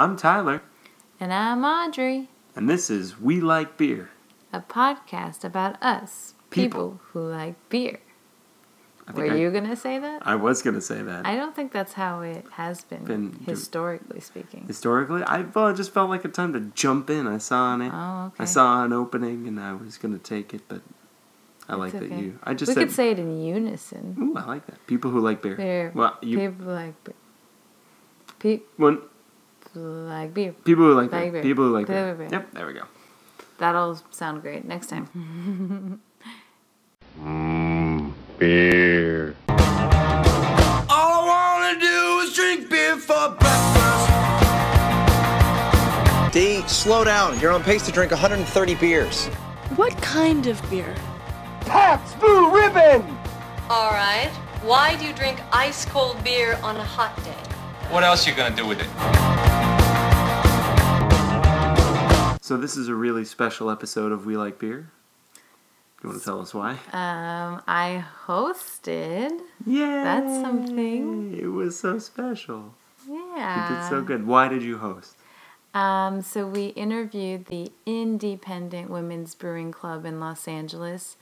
I'm Tyler, And I'm Audrey, and this is We Like Beer. a podcast about us, People. people, who like beer. Were I, you going to say that? I was gonna say that. I don't think that's how it has been, Been- historically speaking. Historically, I well, it just felt like a time to jump in. I saw an, Oh, okay. I saw an opening, and I was gonna take it, but I It's like that you. I just we said, could say it in unison. Ooh, I like that. People who like beer. Beer. Well, you People like beer. People when like beer. people who like, Like beer. beer. People who like People beer. beer. Yep, there we go. That'll sound great next time. Mm, beer. All I wanna do is drink beer for breakfast. D, slow down. You're on pace to drink 130 beers. What kind of beer? Pabst Blue Ribbon. All right. Why do you drink ice cold beer on a hot day? What else you gonna do with it? So this is a really special episode of We Like Beer. You want to tell us why? um, I hosted. Yeah, that's something. It was so special. Yeah. You did so good. Why did you host? Um, so we interviewed the Independent Women's Brewing Club in Los Angeles,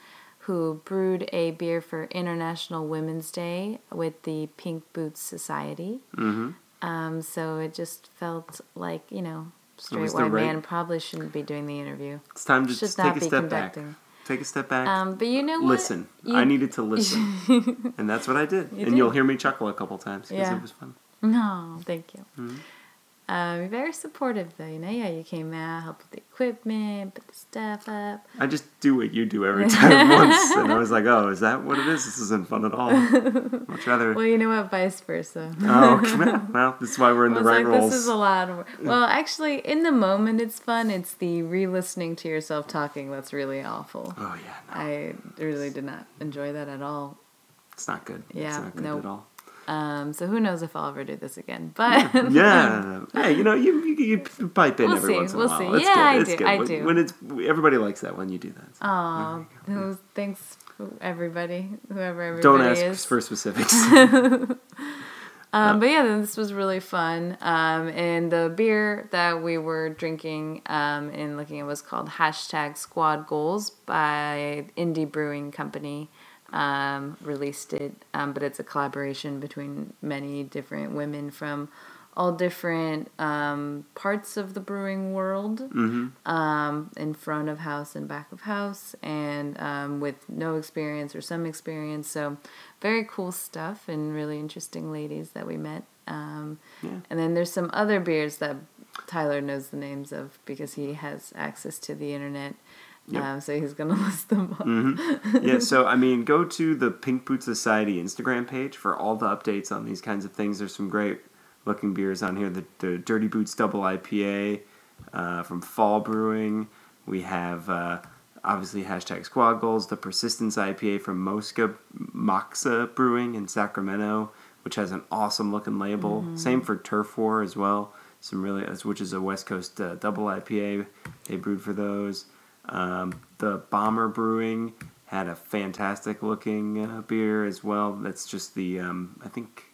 who brewed a beer for International Women's Day with the Pink Boots Society. Mm-hmm. Um, so it just felt like you know, straight white right- man probably shouldn't be doing the interview. It's time to Should just take a step back. Take a step back. Um, but you know what? listen. You- I needed to listen, and that's what I did. You and you'll hear me chuckle a couple times because Yeah. it was fun. No, thank you. Mm-hmm. Um, you're very supportive, though. You know, yeah, you came out, helped with the equipment, put the stuff up. I just do what you do every time once, and I was like, "Oh, is that what it is? This isn't fun at all." Much rather. Well, you know what? Vice versa. oh, well, this is why we're in the right like, roles. this is a lot of work. Well, actually, in the moment, it's fun. It's the re-listening to yourself talking that's really awful. oh yeah, no, I really did not enjoy that at all. it's not good. it's Yeah, not good nope. at all. Um, so who knows if I'll ever do this again? But Yeah. hey, you know, you, you, you pipe in We'll every see, once in a we'll while. see. It's Yeah, good. I it's do, good. I when, do. When it's everybody likes that when you do that. so. Who- thanks everybody, whoever everybody Don't ask is. for specifics. Um, but yeah, this was really fun. Um, and the beer that we were drinking um, and looking at was called hashtag Squad Goals by Indie Brewing Company. Um, released it, um, but it's a collaboration between many different women from all different um, parts of the brewing world, um, in front of house and back of house, and um, with no experience or some experience. So, very cool stuff and really interesting ladies that we met. Um, Yeah. And then there's some other beers that Tyler knows the names of because he has access to the internet. Yep. Um, so he's gonna list them off. yeah, so I mean, go to the Pink Boot Society Instagram page for all the updates on these kinds of things. There's some great looking beers on here. The, the Dirty Boots Double IPA uh, from Fall Brewing. We have uh, obviously hashtag Squad Goals, the Persistence IPA from Mosca Moxa Brewing in Sacramento, which has an awesome looking label. Same for Turf War as well. Some really, which is a West Coast uh, double IPA. They brewed for those. Um, the Bomber Brewing had a fantastic looking uh, beer as well. That's just the um, I think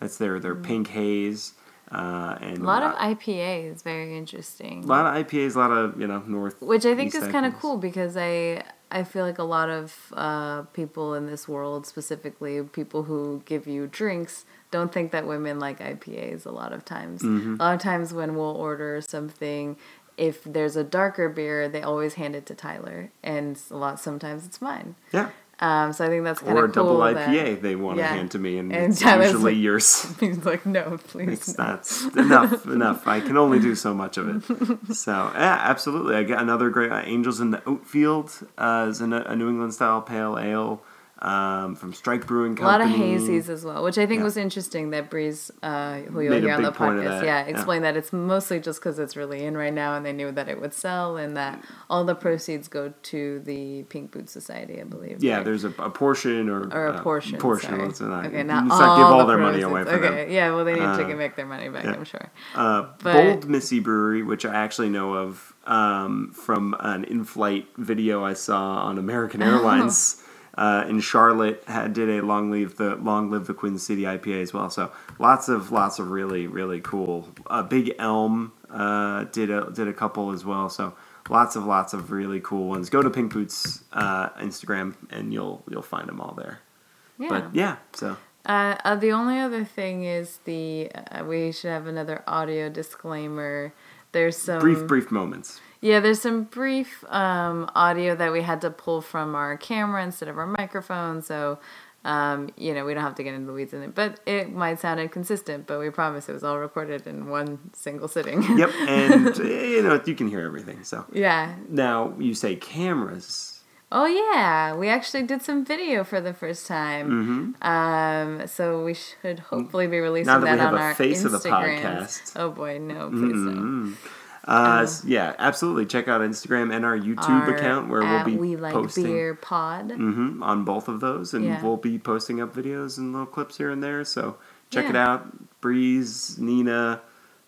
that's their their pink haze. Uh, and Mm. A lot of IPA is very interesting. a lot of IPAs, a lot of you know north. which I think is kind of cool because I I feel like a lot of uh, people in this world, specifically people who give you drinks, don't think that women like IPAs. A lot of times, Mm-hmm. a lot of times when we'll order something, if there's a darker beer, they always hand it to Tyler, and a lot sometimes it's mine. Yeah, Um, so I think that's kind or of a cool. double that- IPA they want to hand to me, and, And it's Tyler's usually like- yours. He's like, no, please. It's no." not enough. Enough. I can only do so much of it. So yeah, absolutely. I get another great uh, Angels in the Oatfield uh, is a, a New England style pale ale um, from Strike Brewing A lot of hazies as well, which I think Yeah. was interesting that Breeze, uh, who you'll hear on the big point of podcast, yeah, yeah. that it's mostly just because it's really in right now and they knew that it would sell and that all the proceeds go to the Pink Boot Society, I believe. Yeah, right? there's a, a portion or or a uh, portion. portion. sorry. Let's not, okay, not let's not give all the their money away for okay, them. yeah, well, they need Uh, to make their money back, yeah. I'm sure. Uh, But- Bold Missy Brewery, which I actually know of um, from an in-flight video I saw on American Airlines. Uh, in Charlotte had, did a long live the long live the Queen City IPA as well. So lots of lots of really really cool. Uh, Big Elm uh, did a did a couple as well. So lots of lots of really cool ones. Go to Pink Boots uh, Instagram and you'll you'll find them all there. Yeah. But yeah, so Uh, uh, the only other thing is the uh, we should have another audio disclaimer. There's some brief brief moments. Yeah, there's some brief um, audio that we had to pull from our camera instead of our microphone. So, um, you know, we don't have to get into the weeds in it. But it might sound inconsistent, but we promise it was all recorded in one single sitting. Yep, and you know you can hear everything. So yeah. now you say cameras. Oh, yeah. We actually did some video for the first time. Um, so we should hopefully be releasing Mm-hmm. Now that that, on our face of the podcast. Oh, boy. No, please don't. Uh, yeah, absolutely. Check out Instagram and our YouTube Our account where we'll be We Like posting Beer Pod. hmm on both of those, and Yeah. we'll be posting up videos and little clips here and there. So check it out. Breeze, Nina,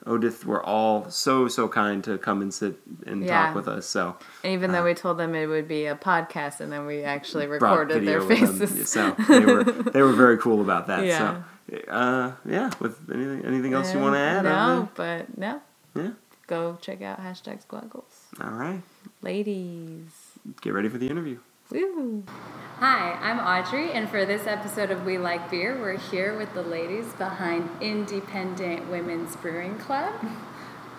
Odette were all so so kind to come and sit and Yeah. talk with us. So Even though we told them it would be a podcast, and then we actually recorded their faces. So they were they were very cool about that. Yeah. So uh, yeah. With anything anything else you want to add? No, but no. Yeah. Go check out hashtag squad goals. All right. Ladies. Get ready for the interview. Woo. Hi, I'm Audrey, and for this episode of We Like Beer, we're here with the ladies behind Independent Women's Brewing Club.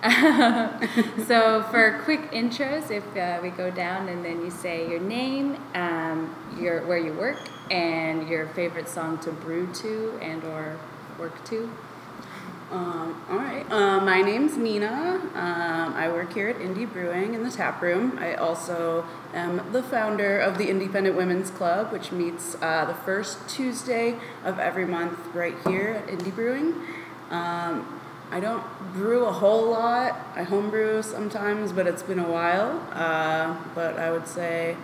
so, for quick intros, if uh, we go down and then you say your name, um, your where you work, and your favorite song to brew to and or work to. Um, all right. Uh, my name's Nina. Um, I work here at Indie Brewing in the tap room. I also am the founder of the Independent Women's Club, which meets uh, the first Tuesday of every month right here at Indie Brewing. Um, I don't brew a whole lot. I homebrew sometimes, but it's been a while. Uh, but I would say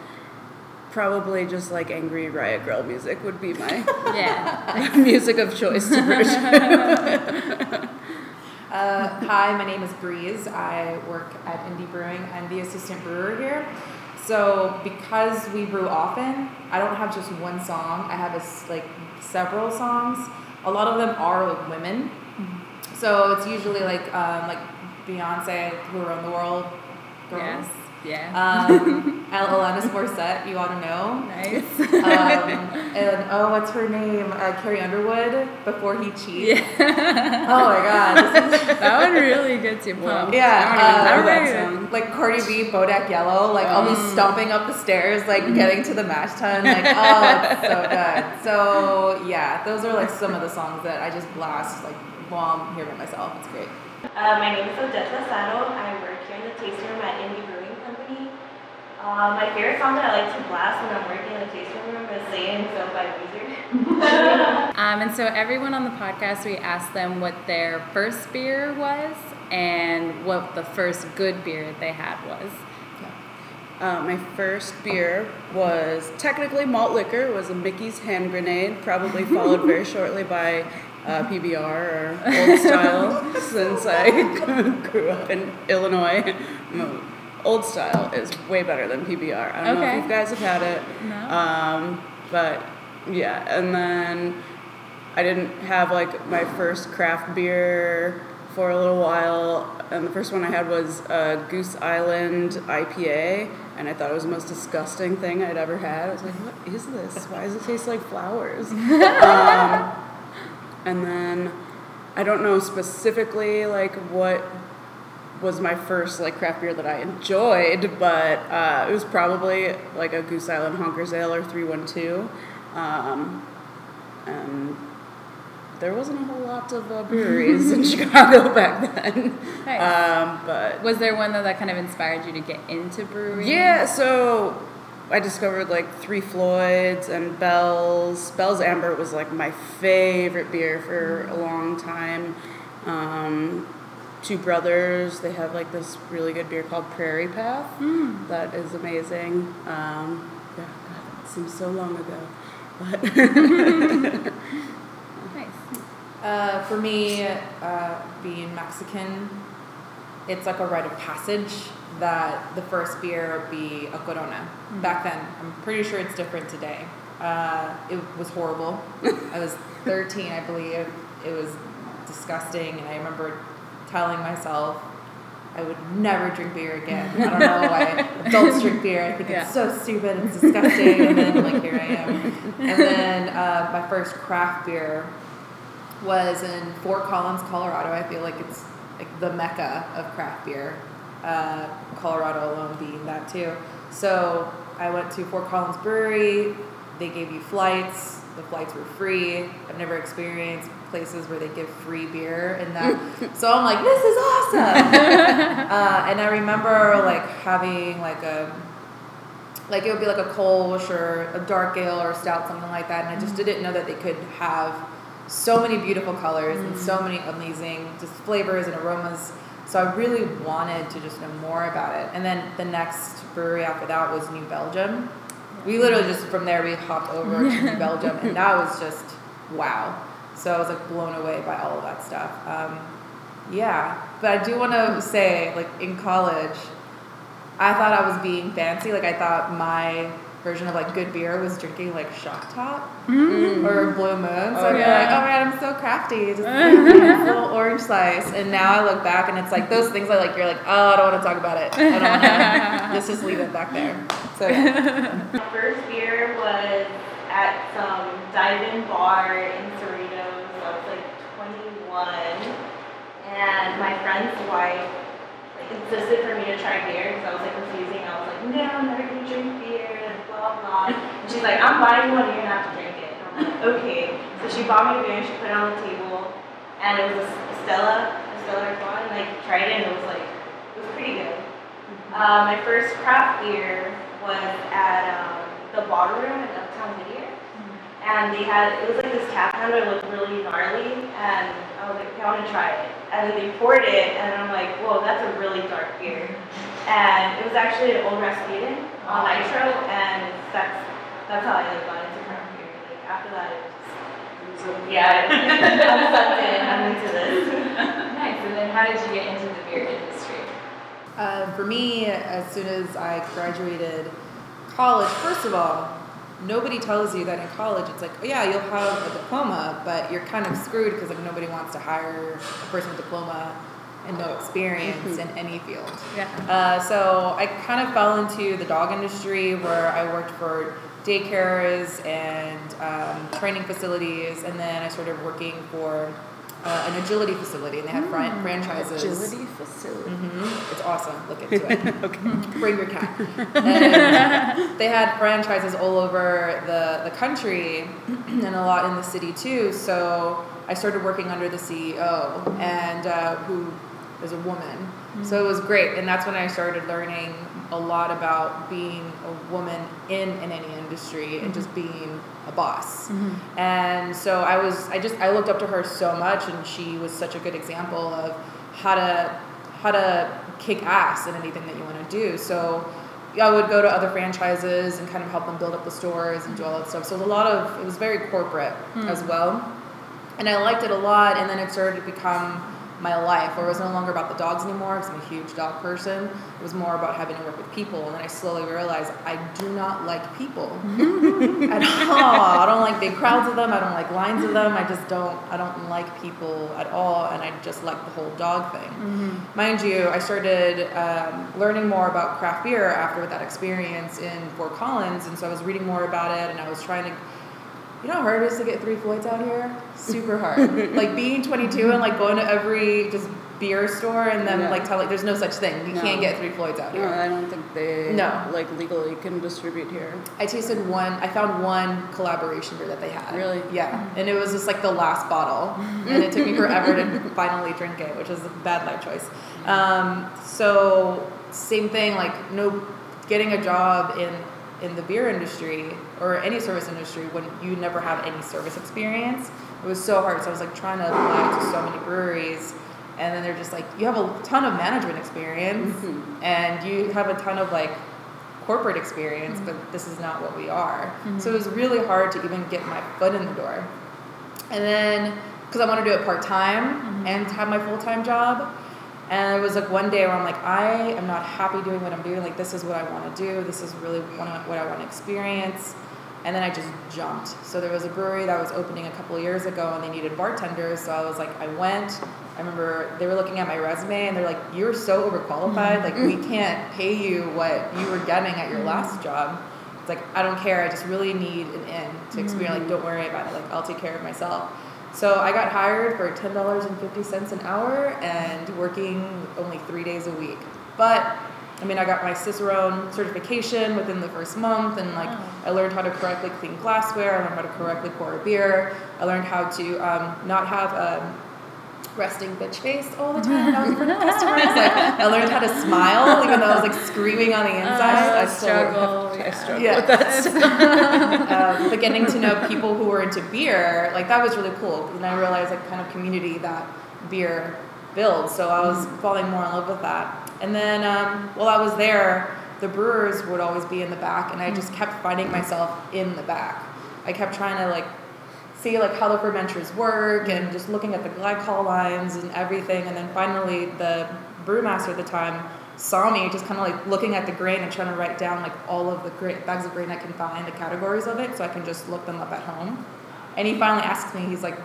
probably just like angry riot girl music would be my Yeah. music of choice to brew. Uh, hi, my name is Breeze. I work at Indie Brewing. I'm the assistant brewer here. So because we brew often, I don't have just one song. I have a like several songs. A lot of them are women. So it's usually like um, like Beyonce, who around the world, girls. Yes. Yeah. Um, Al- Alanis Morissette, you ought to know. nice. Um, and oh, what's her name? Uh, Carrie Underwood, before he cheats. Oh my God, this is that one really gets you pumped. Yeah, I don't even know uh, that song. like Cardi B, Bodak Yellow, like I'll be stomping up the stairs, like getting to the mash tun, like oh, it's so good. So yeah, those are like some of the songs that I just blast like while I'm here by myself. It's great. Uh, my name is Odette Lozano. I work here in the tasting room at Indie Brewing Company. Uh, my favorite song that I like to blast when I'm working in the tasting room is Satan Film by Weezer. Um, and so everyone on the podcast, we asked them what their first beer was and what the first good beer they had was. Uh, my first beer was technically malt liquor. It was a Mickey's hand grenade, probably followed very shortly by uh, PBR or old style, since I grew up in Illinois. Old style is way better than PBR. I don't know if you guys have had it, No. um, but yeah. And then I didn't have like my first craft beer for a little while, and the first one I had was uh, Goose Island IPA, and I thought it was the most disgusting thing I'd ever had. I was like, "What is this? Why does it taste like flowers?" um, and then I don't know specifically like what was my first like craft beer that I enjoyed, but uh, it was probably like a Goose Island Honkers Ale or 312. Um, and there wasn't a whole lot of uh, breweries in Chicago back then. Nice. Um, but Was there one though that kind of inspired you to get into brewing? yeah, so I discovered like Three Floyds and Bell's. Bell's Amber was like my favorite beer for a long time. Um, Two Brothers, they have like this really good beer called Prairie Path. That is amazing. Um, yeah, God, it seems so long ago. But Nice. Uh, for me, uh, being Mexican, it's like a rite of passage that the first beer be a Corona. Back then, I'm pretty sure it's different today. Uh, it was horrible. I was 13, I believe. It was disgusting, and I remember telling myself I would never drink beer again. I don't know why adults drink beer. I think Yeah. it's so stupid. It's disgusting. And then like here I am. And then uh, my first craft beer was in Fort Collins, Colorado. I feel like it's like the mecca of craft beer. Uh, Colorado alone being that too. So I went to Fort Collins Brewery. They gave you flights. The flights were free. I've never experienced places where they give free beer and that. so I'm like, this is awesome. uh, and I remember like having like a like it would be like a Kolsch or a dark ale or a stout, something like that. And I just didn't know that they could have so many beautiful colors and so many amazing just flavors and aromas. So I really wanted to just know more about it. And then the next brewery after that was New Belgium. We literally just from there we hopped over to New Belgium, and that was just wow. So I was like blown away by all of that stuff. Um, yeah, but I do want to say, like in college, I thought I was being fancy. Like I thought my version of like good beer was drinking like Shock Top or Blue Moon. So I'd be yeah. like, oh man, I'm so crafty. Just a little orange slice. And now I look back and it's like those things I like. You're like, oh, I don't want to talk about it. I don't want to. Let's just leave it back there. So yeah. My first beer was at some dive-in bar in Cerritos. I 21, and my friend's wife like, insisted for me to try beer because I was like refusing. I was like, no, I'm never gonna drink beer, and blah blah. And she's like, I'm buying one, you're gonna have to drink it. And I'm like, okay. So she bought me a beer, she put it on the table, and it was a Stella, a Stella Artois, and like tried it, and it was like, it was pretty good. Uh, my first craft beer was at um, the bottle room in Uptown Whittier. And they had, it was like this tap handle that looked really gnarly. And I was like, okay, I want to try it. And then they poured it, and I'm like, whoa, that's a really dark beer. And it was actually an old Rasputin on Nitro, and that's that's how I like got into craft beer. Like after that, it was just, yeah, I'm sucked in. I'm into this. Nice. And then how did you get into the beer industry? Uh, for me, as soon as I graduated college, first of all, nobody tells you that in college it's like, oh yeah, you'll have a diploma, but you're kind of screwed because like nobody wants to hire a person with diploma and no experience in any field. Yeah. Uh, so I kind of fell into the dog industry where I worked for daycares and um, training facilities, and then I started working for uh, an agility facility, and they had fran- franchises. Agility facility. hmm It's awesome. Look into it. okay. Bring your cat. And they had franchises all over the, the country and a lot in the city too. So I started working under the CEO and uh, who is a woman. So it was great. And that's when I started learning a lot about being a woman in, in any industry and mm-hmm. just being a boss. Mm-hmm. And so I was I just I looked up to her so much and she was such a good example of how to how to kick ass in anything that you want to do. So I would go to other franchises and kind of help them build up the stores and do all that stuff. So it was a lot of it was very corporate hmm. as well. And I liked it a lot and then it started to become my life where it was no longer about the dogs anymore because I'm a huge dog person. It was more about having to work with people and then I slowly realized I do not like people at all. I don't like big crowds of them. I don't like lines of them. I just don't. I don't like people at all, and I just like the whole dog thing. Mind you, I started um, learning more about craft beer after that experience in Fort Collins, and so I was reading more about it, and I was trying to. You know how hard it is to get three Floyds out here? Super hard. like being 22 and like going to every just beer store and then Yeah. like telling there's no such thing. You No. can't get three Floyds out No, here. I don't think they No. like legally can distribute here. I tasted one. I found one collaboration beer that they had. Really? Yeah, and it was just like the last bottle, and it took me forever to finally drink it, which was a bad life choice. Um, so same thing, like no, getting a job in in the beer industry or any service industry when you never have any service experience, it was so hard. So I was like trying to apply to so many breweries. And then they're just like, you have a ton of management experience, mm-hmm. and you have a ton of like corporate experience, but mm-hmm. this is not what we are. Mm-hmm. So it was really hard to even get my foot in the door. And then, because I want to do it part time and have my full time job. And it was like one day where I'm like, I am not happy doing what I'm doing. Like, this is what I want to do. This is really what I, want to experience. and then I just jumped. So there was a brewery that was opening a couple of years ago, and they needed bartenders. So I was like, I went. I remember they were looking at my resume, and they're like, "You're so overqualified. Like we mm-hmm. can't pay you what you were getting at your mm-hmm. last job." It's like I don't care. I just really need an in to experience. Like mm-hmm. don't worry about it. Like I'll take care of myself. So I got hired for ten dollars and fifty cents an hour and working only three days a week. But I mean, I got my Cicerone certification within the first month, and like I learned how to correctly clean glassware. I learned how to correctly pour a beer. I learned how to um, not have a resting bitch face all the time when I was in front of customers. Like I learned how to smile, even though I was like screaming on the inside. I still struggle. I yeah. struggle Yeah. with that um, but getting to know people who were into beer, like that was really cool. And I realized like kind of community that beer builds. So I was falling more in love with that. And then um, while I was there, the brewers would always be in the back, and I just kept finding myself in the back. I kept trying to like see like how the fermenters work and just looking at the glycol lines and everything. And then finally, the brewmaster at the time saw me just kind of like looking at the grain and trying to write down like all of the gra- bags of grain I can find, the categories of it, so I can just look them up at home. And he finally asked me, he's like,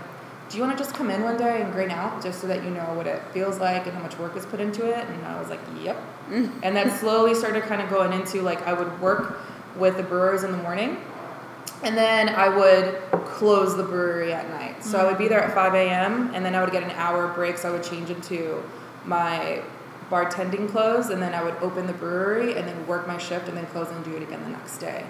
"Do you want to just come in one day and grain out, just so that you know what it feels like and how much work is put into it?" And I was like, "Yep." Mm. and that slowly started kind of going into like I would work with the brewers in the morning and then I would close the brewery at night. So I would be there at 5 a.m. and then I would get an hour break. So I would change into my bartending clothes and then I would open the brewery and then work my shift and then close and do it again the next day.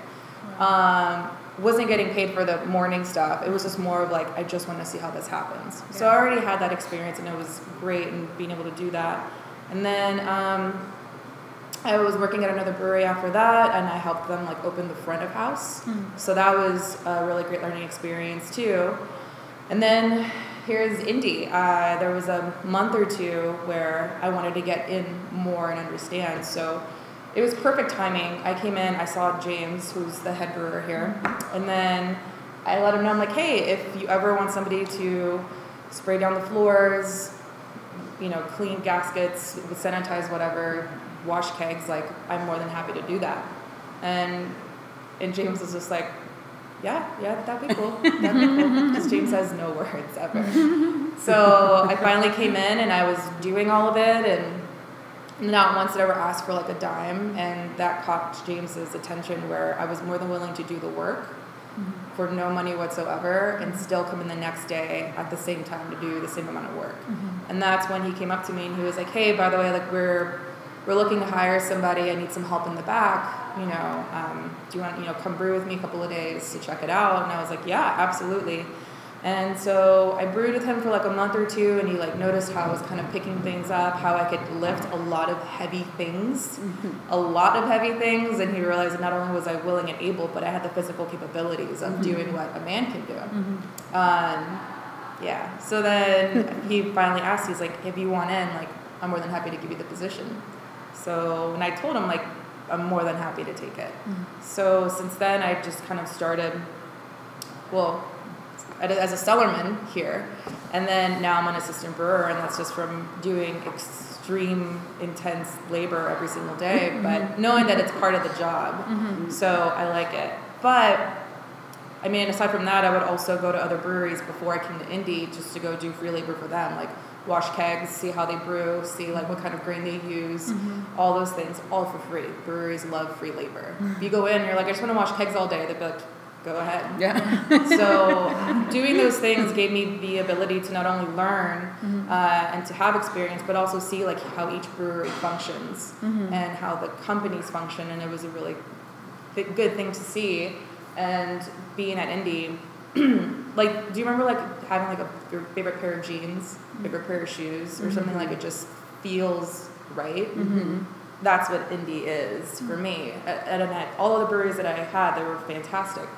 Um, wasn't getting paid for the morning stuff. It was just more of like, I just want to see how this happens. So I already had that experience and it was great and being able to do that. And then um, I was working at another brewery after that, and I helped them like open the front of house. So that was a really great learning experience too. And then here's Indie. Uh, there was a month or two where I wanted to get in more and understand. So it was perfect timing. I came in, I saw James, who's the head brewer here, and then I let him know I'm like, hey, if you ever want somebody to spray down the floors, you know, clean gaskets, sanitize whatever, wash kegs, like I'm more than happy to do that. And and James was just like, yeah, yeah, that'd be cool. That'd be cool. Because James has no words ever. So I finally came in and I was doing all of it and not once did I ever ask for like a dime and that caught James's attention where I was more than willing to do the work mm-hmm. for no money whatsoever and still come in the next day at the same time to do the same amount of work. Mm-hmm. And that's when he came up to me and he was like, "Hey, by the way, like we're we're looking to hire somebody. I need some help in the back. You know, um, do you want you know come brew with me a couple of days to check it out?" And I was like, "Yeah, absolutely." And so I brewed with him for like a month or two, and he like noticed how I was kind of picking things up, how I could lift a lot of heavy things, a lot of heavy things, and he realized that not only was I willing and able, but I had the physical capabilities of doing what a man can do. Um, yeah. So then he finally asked, he's like, if you want in, like, I'm more than happy to give you the position. So, and I told him, like, I'm more than happy to take it. Mm. So since then, I just kind of started, well, as a cellarman here, and then now I'm an assistant brewer, and that's just from doing extreme, intense labor every single day, mm-hmm. but knowing that it's part of the job. Mm-hmm. So I like it. But I mean, aside from that, I would also go to other breweries before I came to Indie just to go do free labor for them, like wash kegs, see how they brew, see like what kind of grain they use, mm-hmm. all those things, all for free. Breweries love free labor. If you go in, you're like, I just want to wash kegs all day. They'd be like, go ahead. Yeah. so doing those things gave me the ability to not only learn mm-hmm. uh, and to have experience, but also see like how each brewery functions mm-hmm. and how the companies function, and it was a really th- good thing to see. And being at Indie, like, do you remember like having like a your favorite pair of jeans, favorite pair of shoes, or something like it just feels right? That's what indie is for me. At, at, at all of the breweries that I had, they were fantastic.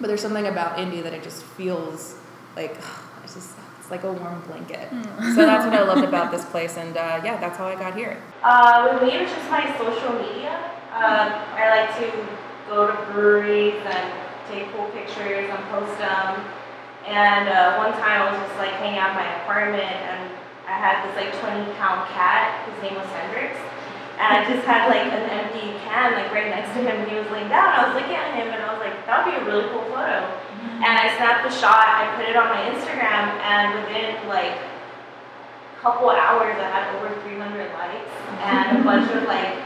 But there's something about indie that it just feels like it's just it's like a warm blanket. So that's what I loved about this place, and uh, yeah, that's how I got here. Uh, with me, it's just my social media. Um, I like to go to breweries and take cool pictures and post them. And uh, one time I was just like hanging out in my apartment and I had this like 20 pound cat. His name was Hendrix. and I just had like an empty can like right next to him. And he was laying down. I was looking at him, and I was like, that would be a really cool photo. And I snapped the shot. I put it on my Instagram, and within like a couple hours, I had over 300 likes, and a bunch of like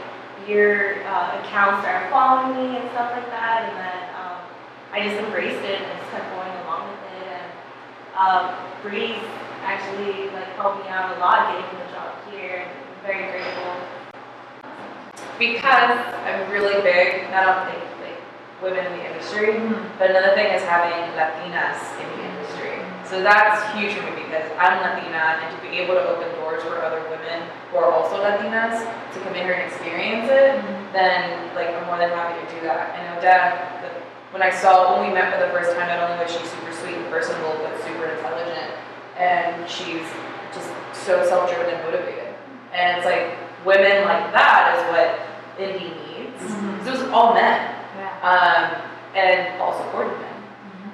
your uh, accounts started following me and stuff like that. And then I just embraced it and just kept going along with it. And um, Breeze actually like helped me out a lot getting the job here. I'm very grateful. because I'm really big, not only like women in the industry, but another thing is having Latinas in the industry. So that's huge for me because I'm Latina and to be able to open doors for other women who are also Latinas to come in here and experience it, then like I'm more than happy to do that. And Odette, when I saw when we met for the first time, not only was she super sweet and personable, but super intelligent, and she's just so self-driven and motivated. And it's like women like that is what indie needs. 'Cause It was all men, um, and all supported men.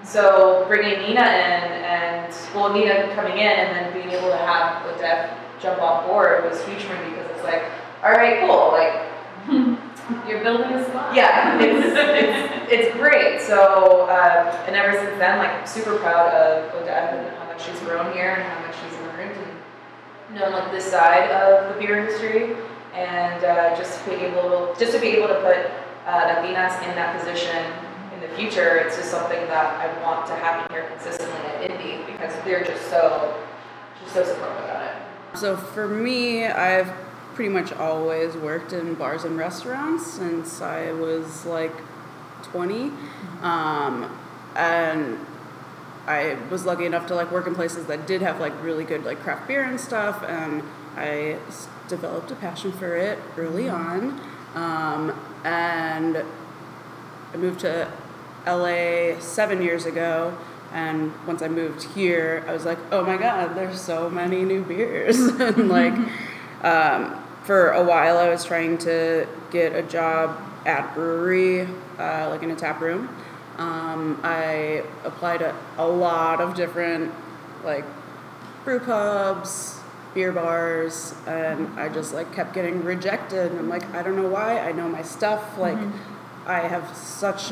So bringing Nina in and well, Nina coming in and then being able to have Odette jump on board was huge for me because it's like, all right, cool, like You're building a spot. yeah, it's, it's, it's great. So, um, and ever since then, like, super proud of Odette and how much she's grown here and how much she's learned and known like this side of the beer industry. And uh, just to be able, just to be able to put uh, Latinas in that position in the future, it's just something that I want to happen here consistently at Indie because they're just so, just so supportive about it. So for me, I've pretty much always worked in bars and restaurants since I was like 20. Um, and I was lucky enough to like work in places that did have like really good like craft beer and stuff, and I s- developed a passion for it early on. Um, and I moved to LA seven years ago, and once I moved here, I was like, oh my god, there's so many new beers. and like, um, for a while, I was trying to get a job at brewery, uh, like in a tap room. Um, I applied to a lot of different like brew pubs, beer bars, and I just like kept getting rejected. And I'm like, I don't know why. I know my stuff. Like, I have such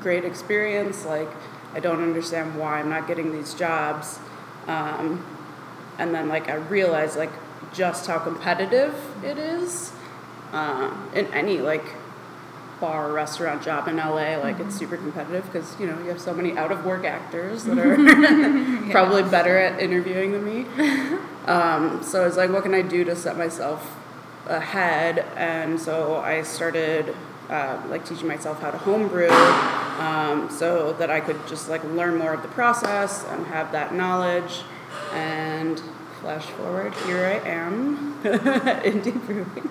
great experience. Like, I don't understand why I'm not getting these jobs. Um, and then like I realized like just how competitive it is uh, in any like bar or restaurant job in LA. Like it's super competitive because you know you have so many out of work actors that are probably better at interviewing than me. Um, so I was like, what can I do to set myself ahead? And so I started uh, like teaching myself how to homebrew, um, so that I could just like learn more of the process and have that knowledge. And flash forward, here I am, indie brewing,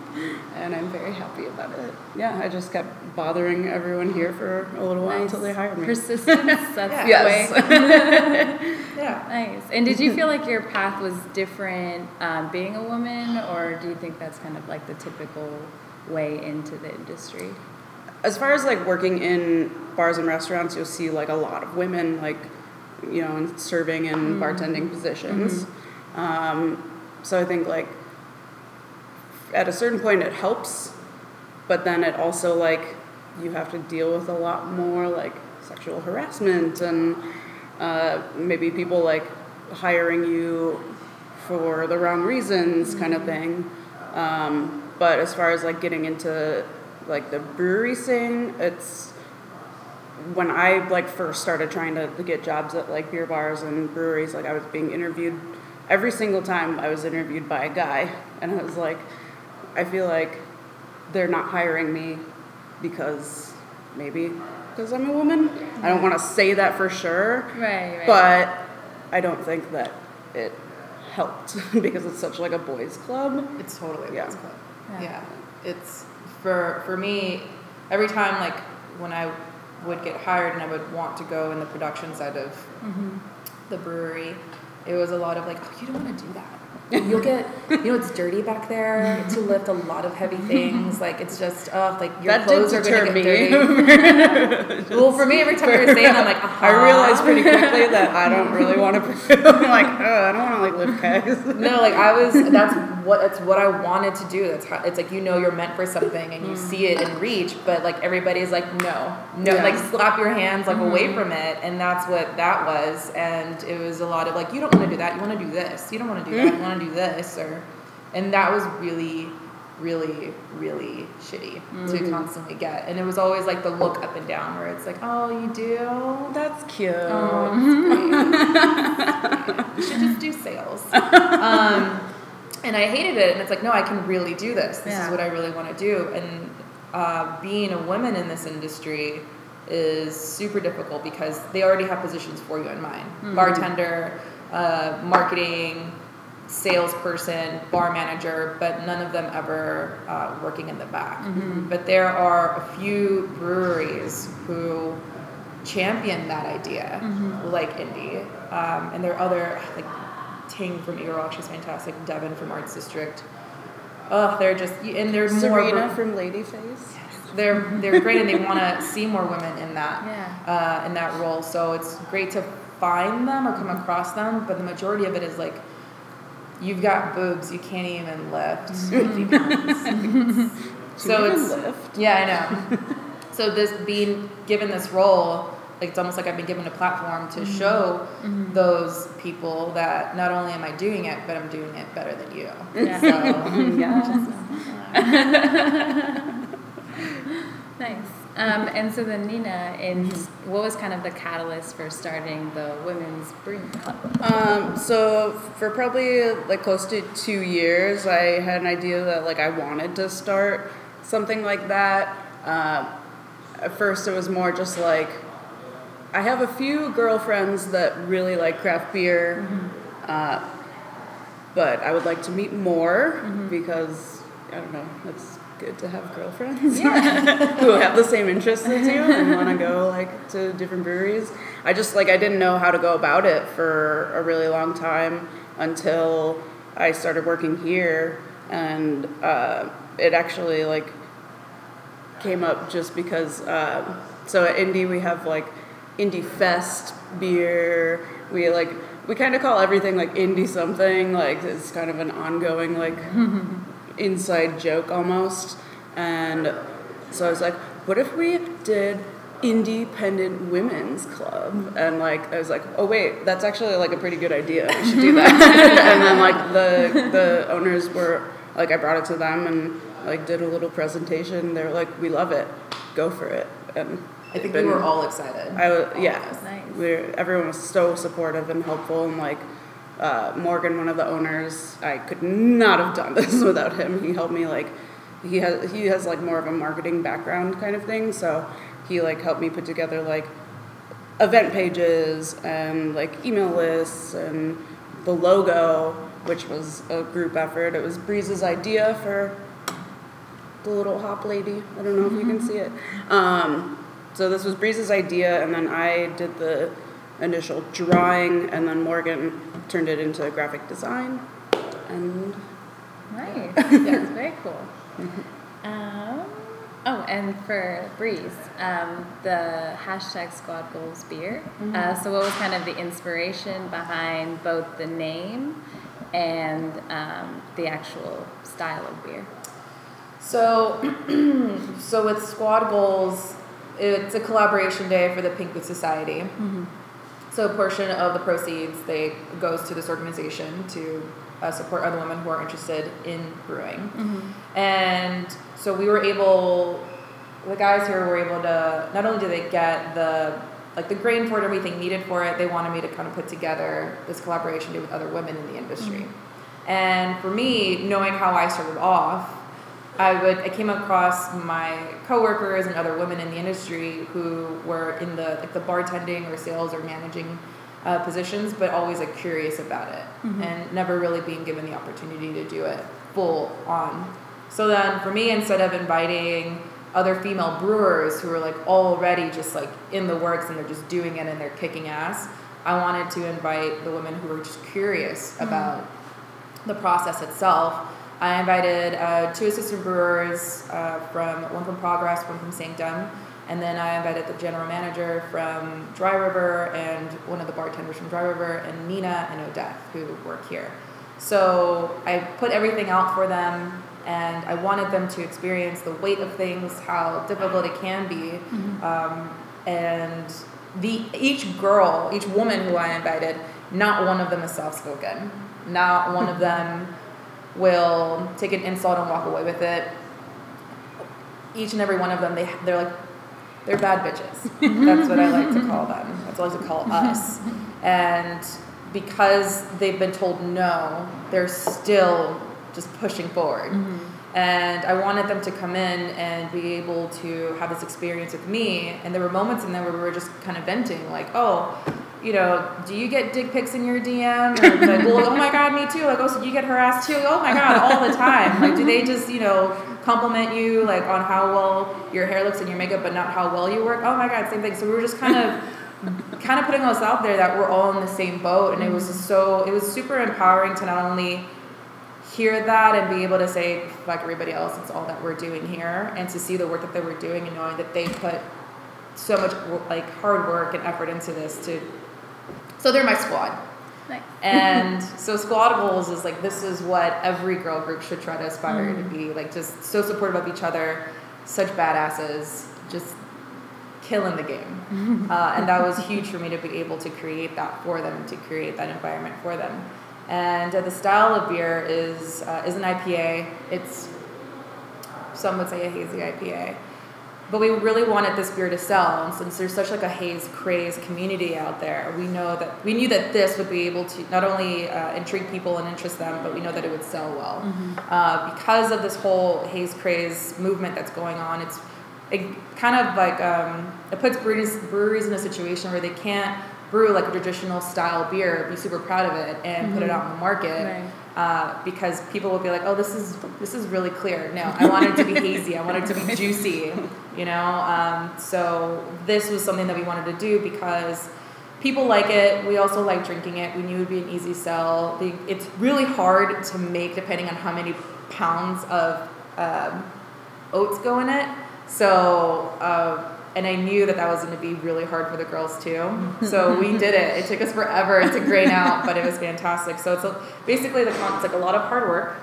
and I'm very happy about it. Yeah, I just kept bothering everyone here for a little while until they hired me. Persistence. That's Yes. the way. yeah. Nice. And did you feel like your path was different um, being a woman, or do you think that's kind of like the typical way into the industry? as far as like working in bars and restaurants, you'll see like a lot of women like you know in serving and bartending positions. Um, so I think like at a certain point it helps, but then it also like you have to deal with a lot more like sexual harassment and uh, maybe people like hiring you for the wrong reasons kind of thing. Um, but as far as like getting into like the brewery scene, it's when I like first started trying to get jobs at like beer bars and breweries, like I was being interviewed every single time I was interviewed by a guy, and I was like, I feel like they're not hiring me because maybe because I'm a woman. I don't want to say that for sure, Right, right. but I don't think that it helped because it's such like a boys' club. It's totally a Yeah. boys' club. Yeah. Yeah. It's for for me. Every time, like when I would get hired and I would want to go in the production side of mm-hmm. the brewery, it was a lot of like, oh, you don't want to do that. You'll get, you know, it's dirty back there to lift a lot of heavy things. Like it's just, oh, like your That clothes are gonna get me. dirty. well, for me, every time you were saying, I'm like, uh-huh. I realized pretty quickly that I don't really want to. I'm like, oh, I don't want to like lift kegs. No, like I was. That's what it's what I wanted to do. That's how it's like you know you're meant for something and you see it in reach, but like everybody's like no, no, Yeah. like slap your hands like Mm-hmm. away from it, and that's what that was. And it was a lot of like you don't want to do that, you want to do this, you don't want to do that, you want to do this, or, and that was really. Really, really shitty to Mhm. constantly get, and it was always like the look up and down, where it's like, "Oh, you do? That's cute. Oh, that's you should just do sales." Um, and I hated it, and it's like, no, I can really do this. This Yeah. is what I really want to do. And uh, being a woman in this industry is super difficult because they already have positions for you in mind: Mhm. bartender, uh, marketing, salesperson, bar manager, but none of them ever uh, working in the back. Mhm. But there are a few breweries who champion that idea, Mhm. like Indie, um, and there are other like Ting from Rock, she's fantastic. Devin from Arts District. Oh, they're just and they're more. Serena br- from Ladyface. they're they're great and they want to see more women in that Yeah. uh, in that role. So it's great to find them or come across them, but the majority of it is like you've got boobs, you can't even lift 50 pounds. so it's lift? yeah, I know. so this being given this role, like it's almost like I've been given a platform to Mhm. show Mhm. those people that not only am I doing it, but I'm doing it better than you. Yeah. So Nice. Um, and so then Nina, in what was kind of the catalyst for starting the women's brewing club? Um, so for probably like close to two years, I had an idea that like I wanted to start something like that. Uh, at first, it was more just like I have a few girlfriends that really like craft beer, uh, but I would like to meet more because I don't know. It's good to have girlfriends who have the same interests as you and want to go like to different breweries. I just like I didn't know how to go about it for a really long time until I started working here, and uh, it actually like came up just because. Uh, so at Indie we have like Indie Fest beer. We like we kind of call everything like Indie something. Like it's kind of an ongoing like inside joke almost. And so I was like, what if we did independent women's club and like I was like oh wait that's actually like a pretty good idea we should do that and then like the the owners were like I brought it to them and like did a little presentation they were like we love it go for it and I think they've we were all excited. I was, yeah. Nice. We're, everyone was so supportive and helpful, and like uh, Morgan, one of the owners, I could not have done this without him. He helped me like he has he has like more of a marketing background kind of thing, so he like helped me put together like event pages and like email lists and the logo, which was a group effort. It was Breeze's idea for the little hop lady. I don't know if you can see it. Um, so this was Breeze's idea, and then I did the initial drawing, and then Morgan turned it into graphic design. And Nice. That's very cool. Um, oh, and for Breeze, um, the hashtag Squad Goals beer. Mhm. Uh, so, what was kind of the inspiration behind both the name and um, the actual style of beer? So, so with Squad Goals, it's a collaboration day for the Pink Boot Society. So a portion of the proceeds they goes to this organization to uh, support other women who are interested in brewing. And so we were able, the guys here were able to. Not only did they get the like the grain for it, everything needed for it, they wanted me to kind of put together this collaboration with other women in the industry. And for me, knowing how I started off, I would I came across my coworkers and other women in the industry who were in the like the bartending or sales or managing uh, positions, but always like curious about it Mhm. and never really being given the opportunity to do it full on. So then for me, instead of inviting other female brewers who are like already just like in the works and they're just doing it and they're kicking ass, I wanted to invite the women who were just curious Mhm. about the process itself. I invited uh, two assistant brewers uh, from one from Progress, one from Sanctum, and then I invited the general manager from Dry River and one of the bartenders from Dry River, and Nina and Odette who work here. So I put everything out for them, and I wanted them to experience the weight of things, how difficult it can be, um, and the each girl, each woman who I invited, not one of them is soft spoken. Not one of them will take an insult and walk away with it. Each and every one of them, they they're like they're bad bitches. That's what I like to call them. That's what I like to call us. And because they've been told no, they're still just pushing forward. Mm-hmm. And I wanted them to come in and be able to have this experience with me. And there were moments in there where we were just kind of venting, like, oh, you know, do you get dick pics in your DM? It's like, well, oh my God, me too. Like, oh, so you get harassed too? Oh my God, all the time. Like, do they just, you know, compliment you like on how well your hair looks and your makeup, but not how well you work? Oh my God, same thing. So we were just kind of, kind of putting us out there that we're all in the same boat, and it was just so, it was super empowering to not only hear that and be able to say, like everybody else, it's all that we're doing here, and to see the work that they were doing and knowing that they put so much like hard work and effort into this to so they're my squad. Nice. and so squad goals is like this is what every girl group should try to aspire to be like just so supportive of each other such badasses just killing the game. Uh, and that was huge for me to be able to create that for them to create that environment for them. And uh, the style of beer is uh, is an ipa it's some would say a hazy ipa but we really wanted this beer to sell. And since there's such like a haze craze community out there we know that we knew that this would be able to not only uh, intrigue people and interest them but we know that it would sell well. Uh, because of this whole haze craze movement that's going on it's it kind of like um, it puts breweries, breweries in a situation where they can't brew like a traditional style beer be super proud of it and put it out in the market. Right. Uh, because people will be like, "Oh, this is this is really clear." No, I want it to be hazy. I want it to be juicy. You know, um, so this was something that we wanted to do because people like it. We also like drinking it. We knew it would be an easy sell. The, it's really hard to make depending on how many pounds of um, oats go in it. So, uh, and I knew that that was going to be really hard for the girls too. So we did it. It took us forever to grain out, but it was fantastic. So it's a, basically the con- it's like a lot of hard work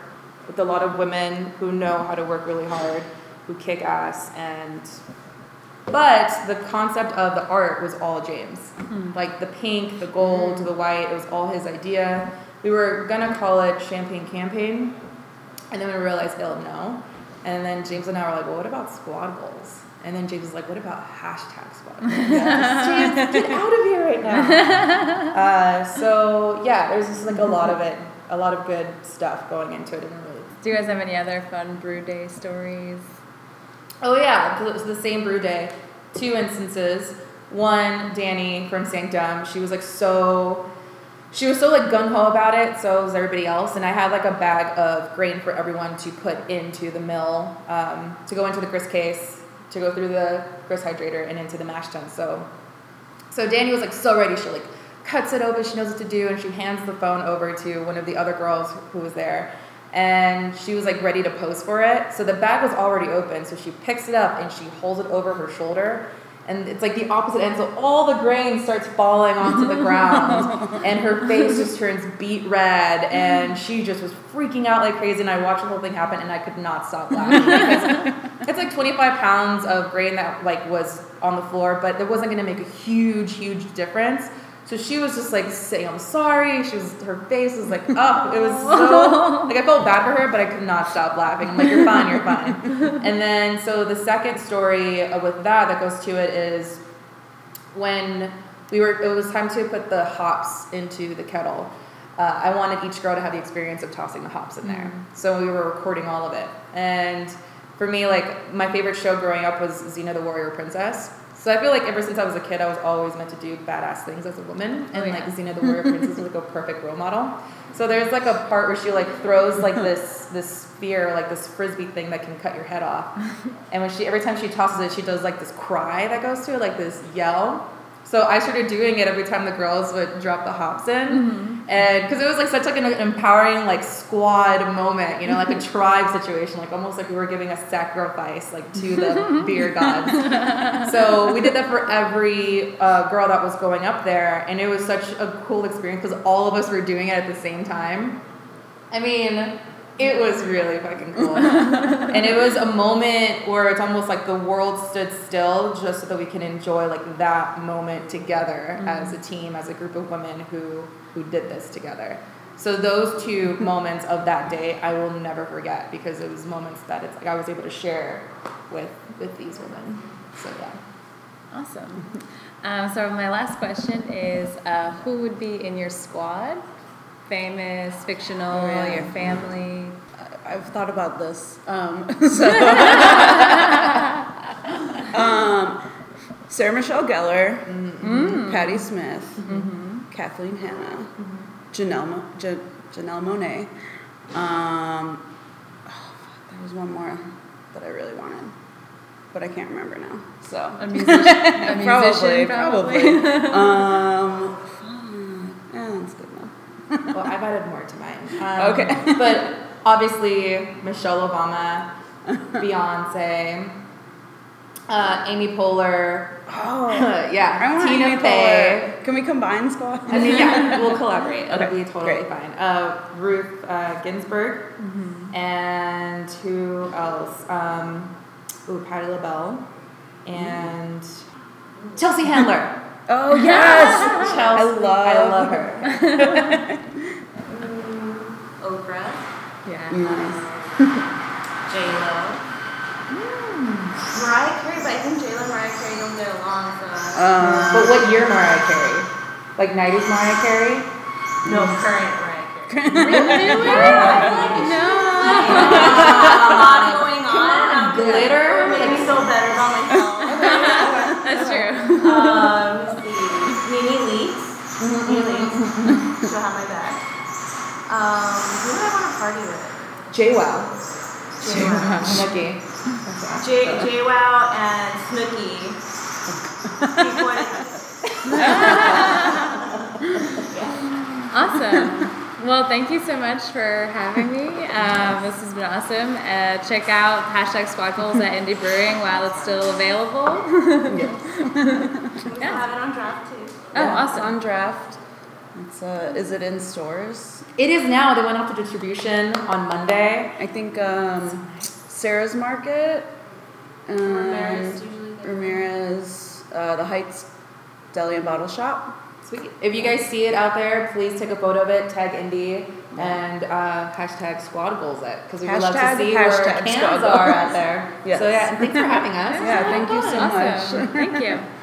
with a lot of women who know how to work really hard, who kick ass, and but the concept of the art was all James. Mm-hmm. Like the pink, the gold, mm-hmm. the white, it was all his idea. We were gonna call it Champagne Campaign, and then we realized, oh no. And then James and I were like, well, what about squad goals? And then James was like, what about hashtag squad goals? James, get out of here right now. Uh, so yeah, there's just like a lot of it, a lot of good stuff going into it. And really Do you guys have any other fun brew day stories? Oh yeah, it was the same brew day. Two instances. One, Danny from Sanctum. She was like so. She was so like gung ho about it. So was everybody else, and I had like a bag of grain for everyone to put into the mill, um, to go into the grist case, to go through the grist hydrator, and into the mash tun. So, so Danny was like so ready. She like cuts it open. She knows what to do, and she hands the phone over to one of the other girls who was there and she was like ready to pose for it. So the bag was already open. So she picks it up and she holds it over her shoulder. And it's like the opposite end. So all the grain starts falling onto the ground. and her face just turns beet red. And she just was freaking out like crazy. And I watched the whole thing happen and I could not stop laughing. It's like 25 pounds of grain that like was on the floor, but it wasn't going to make a huge, huge difference. So she was just like saying, "I'm sorry." She was, her face was like, "Oh, it was so like I felt bad for her, but I could not stop laughing. I'm like, "You're fine, you're fine." And then so the second story uh, with that that goes to it is when we were. It was time to put the hops into the kettle. Uh, I wanted each girl to have the experience of tossing the hops in there. So we were recording all of it. And for me, like my favorite show growing up was Xena the Warrior Princess. So I feel like ever since I was a kid, I was always meant to do badass things as a woman, and Oh, yeah. like Xena the Warrior Princess was like a perfect role model. So there's like a part where she like throws like this this spear, like this frisbee thing that can cut your head off, and when she every time she tosses it, she does like this cry that goes to it, like this yell. So I started doing it every time the girls would drop the hops in, mm-hmm. And because it was like such like an empowering like squad moment, you know, like a tribe situation, like almost like we were giving a sacrifice like to the beer gods. So we did that for every uh, girl that was going up there, and it was such a cool experience because all of us were doing it at the same time. I mean, it was really fucking cool. and it was a moment where it's almost like the world stood still just so that we can enjoy like that moment together as a team, as a group of women who who did this together. So those two moments of that day I will never forget because it was moments that it's like I was able to share with with these women. So yeah. Awesome. Um, so my last question is, uh, who would be in your squad? Famous, fictional, Oh, yeah. your family. I've thought about this. Um, so, um, Sarah Michelle Gellar, Mm-hmm. Patti Smith, Kathleen Hanna, Janelle, Mo- Ja- Janelle Monáe. Um, oh, there was one more that I really wanted, but I can't remember now. So A musician. A probably, probably. probably. um, fuck. yeah, that's good enough. Well, I've added more to mine. Um, Okay. but obviously, Michelle Obama, Beyonce, uh, Amy Poehler. Oh, yeah. I want Tina Amy Fey. Poehler. Can we combine squad? I mean, yeah, we'll collaborate. It'll Okay, be totally great. fine. Uh, Ruth uh, Ginsburg. And who else? Um, ooh, Patti LaBelle. And Chelsea Handler. Oh yes, Chelsea. I love. I love her. Oprah, Yeah. Nice. J Lo, Mariah Carey, but I think J Lo and Mariah Carey don't get along, so Uh, but what year Mariah Carey? Like 90s Mariah Carey? no current Mariah Carey. Really? No. a lot going on. I'm Glitter? It made me feel better about myself. That's true. um, let's see. Nene Leakes. Nene Leakes. She'll have my back. Um, who would I want to party with? JWoww. JWoww. Snooki. J JWoww and Snooki. Keep. Awesome. Well, thank you so much for having me. Um, this has been awesome. Uh, check out hashtag squad goals at Indie Brewing while it's still available. We have it on draft too. Oh, awesome. on draft. It's uh, is it in stores? It is now. They went off to distribution on Monday. I think um, Sarah's Market, um, Ramirez. Ramirez, uh, the Heights Deli and Bottle Shop. Sweet. If you guys see it out there, please take a photo of it, tag Indie, and uh, hashtag squad goals it because we would love to see where hashtag cans are out there. Yes. So yeah, and thanks for having us. Yeah, thank you so Awesome. much. Thank you.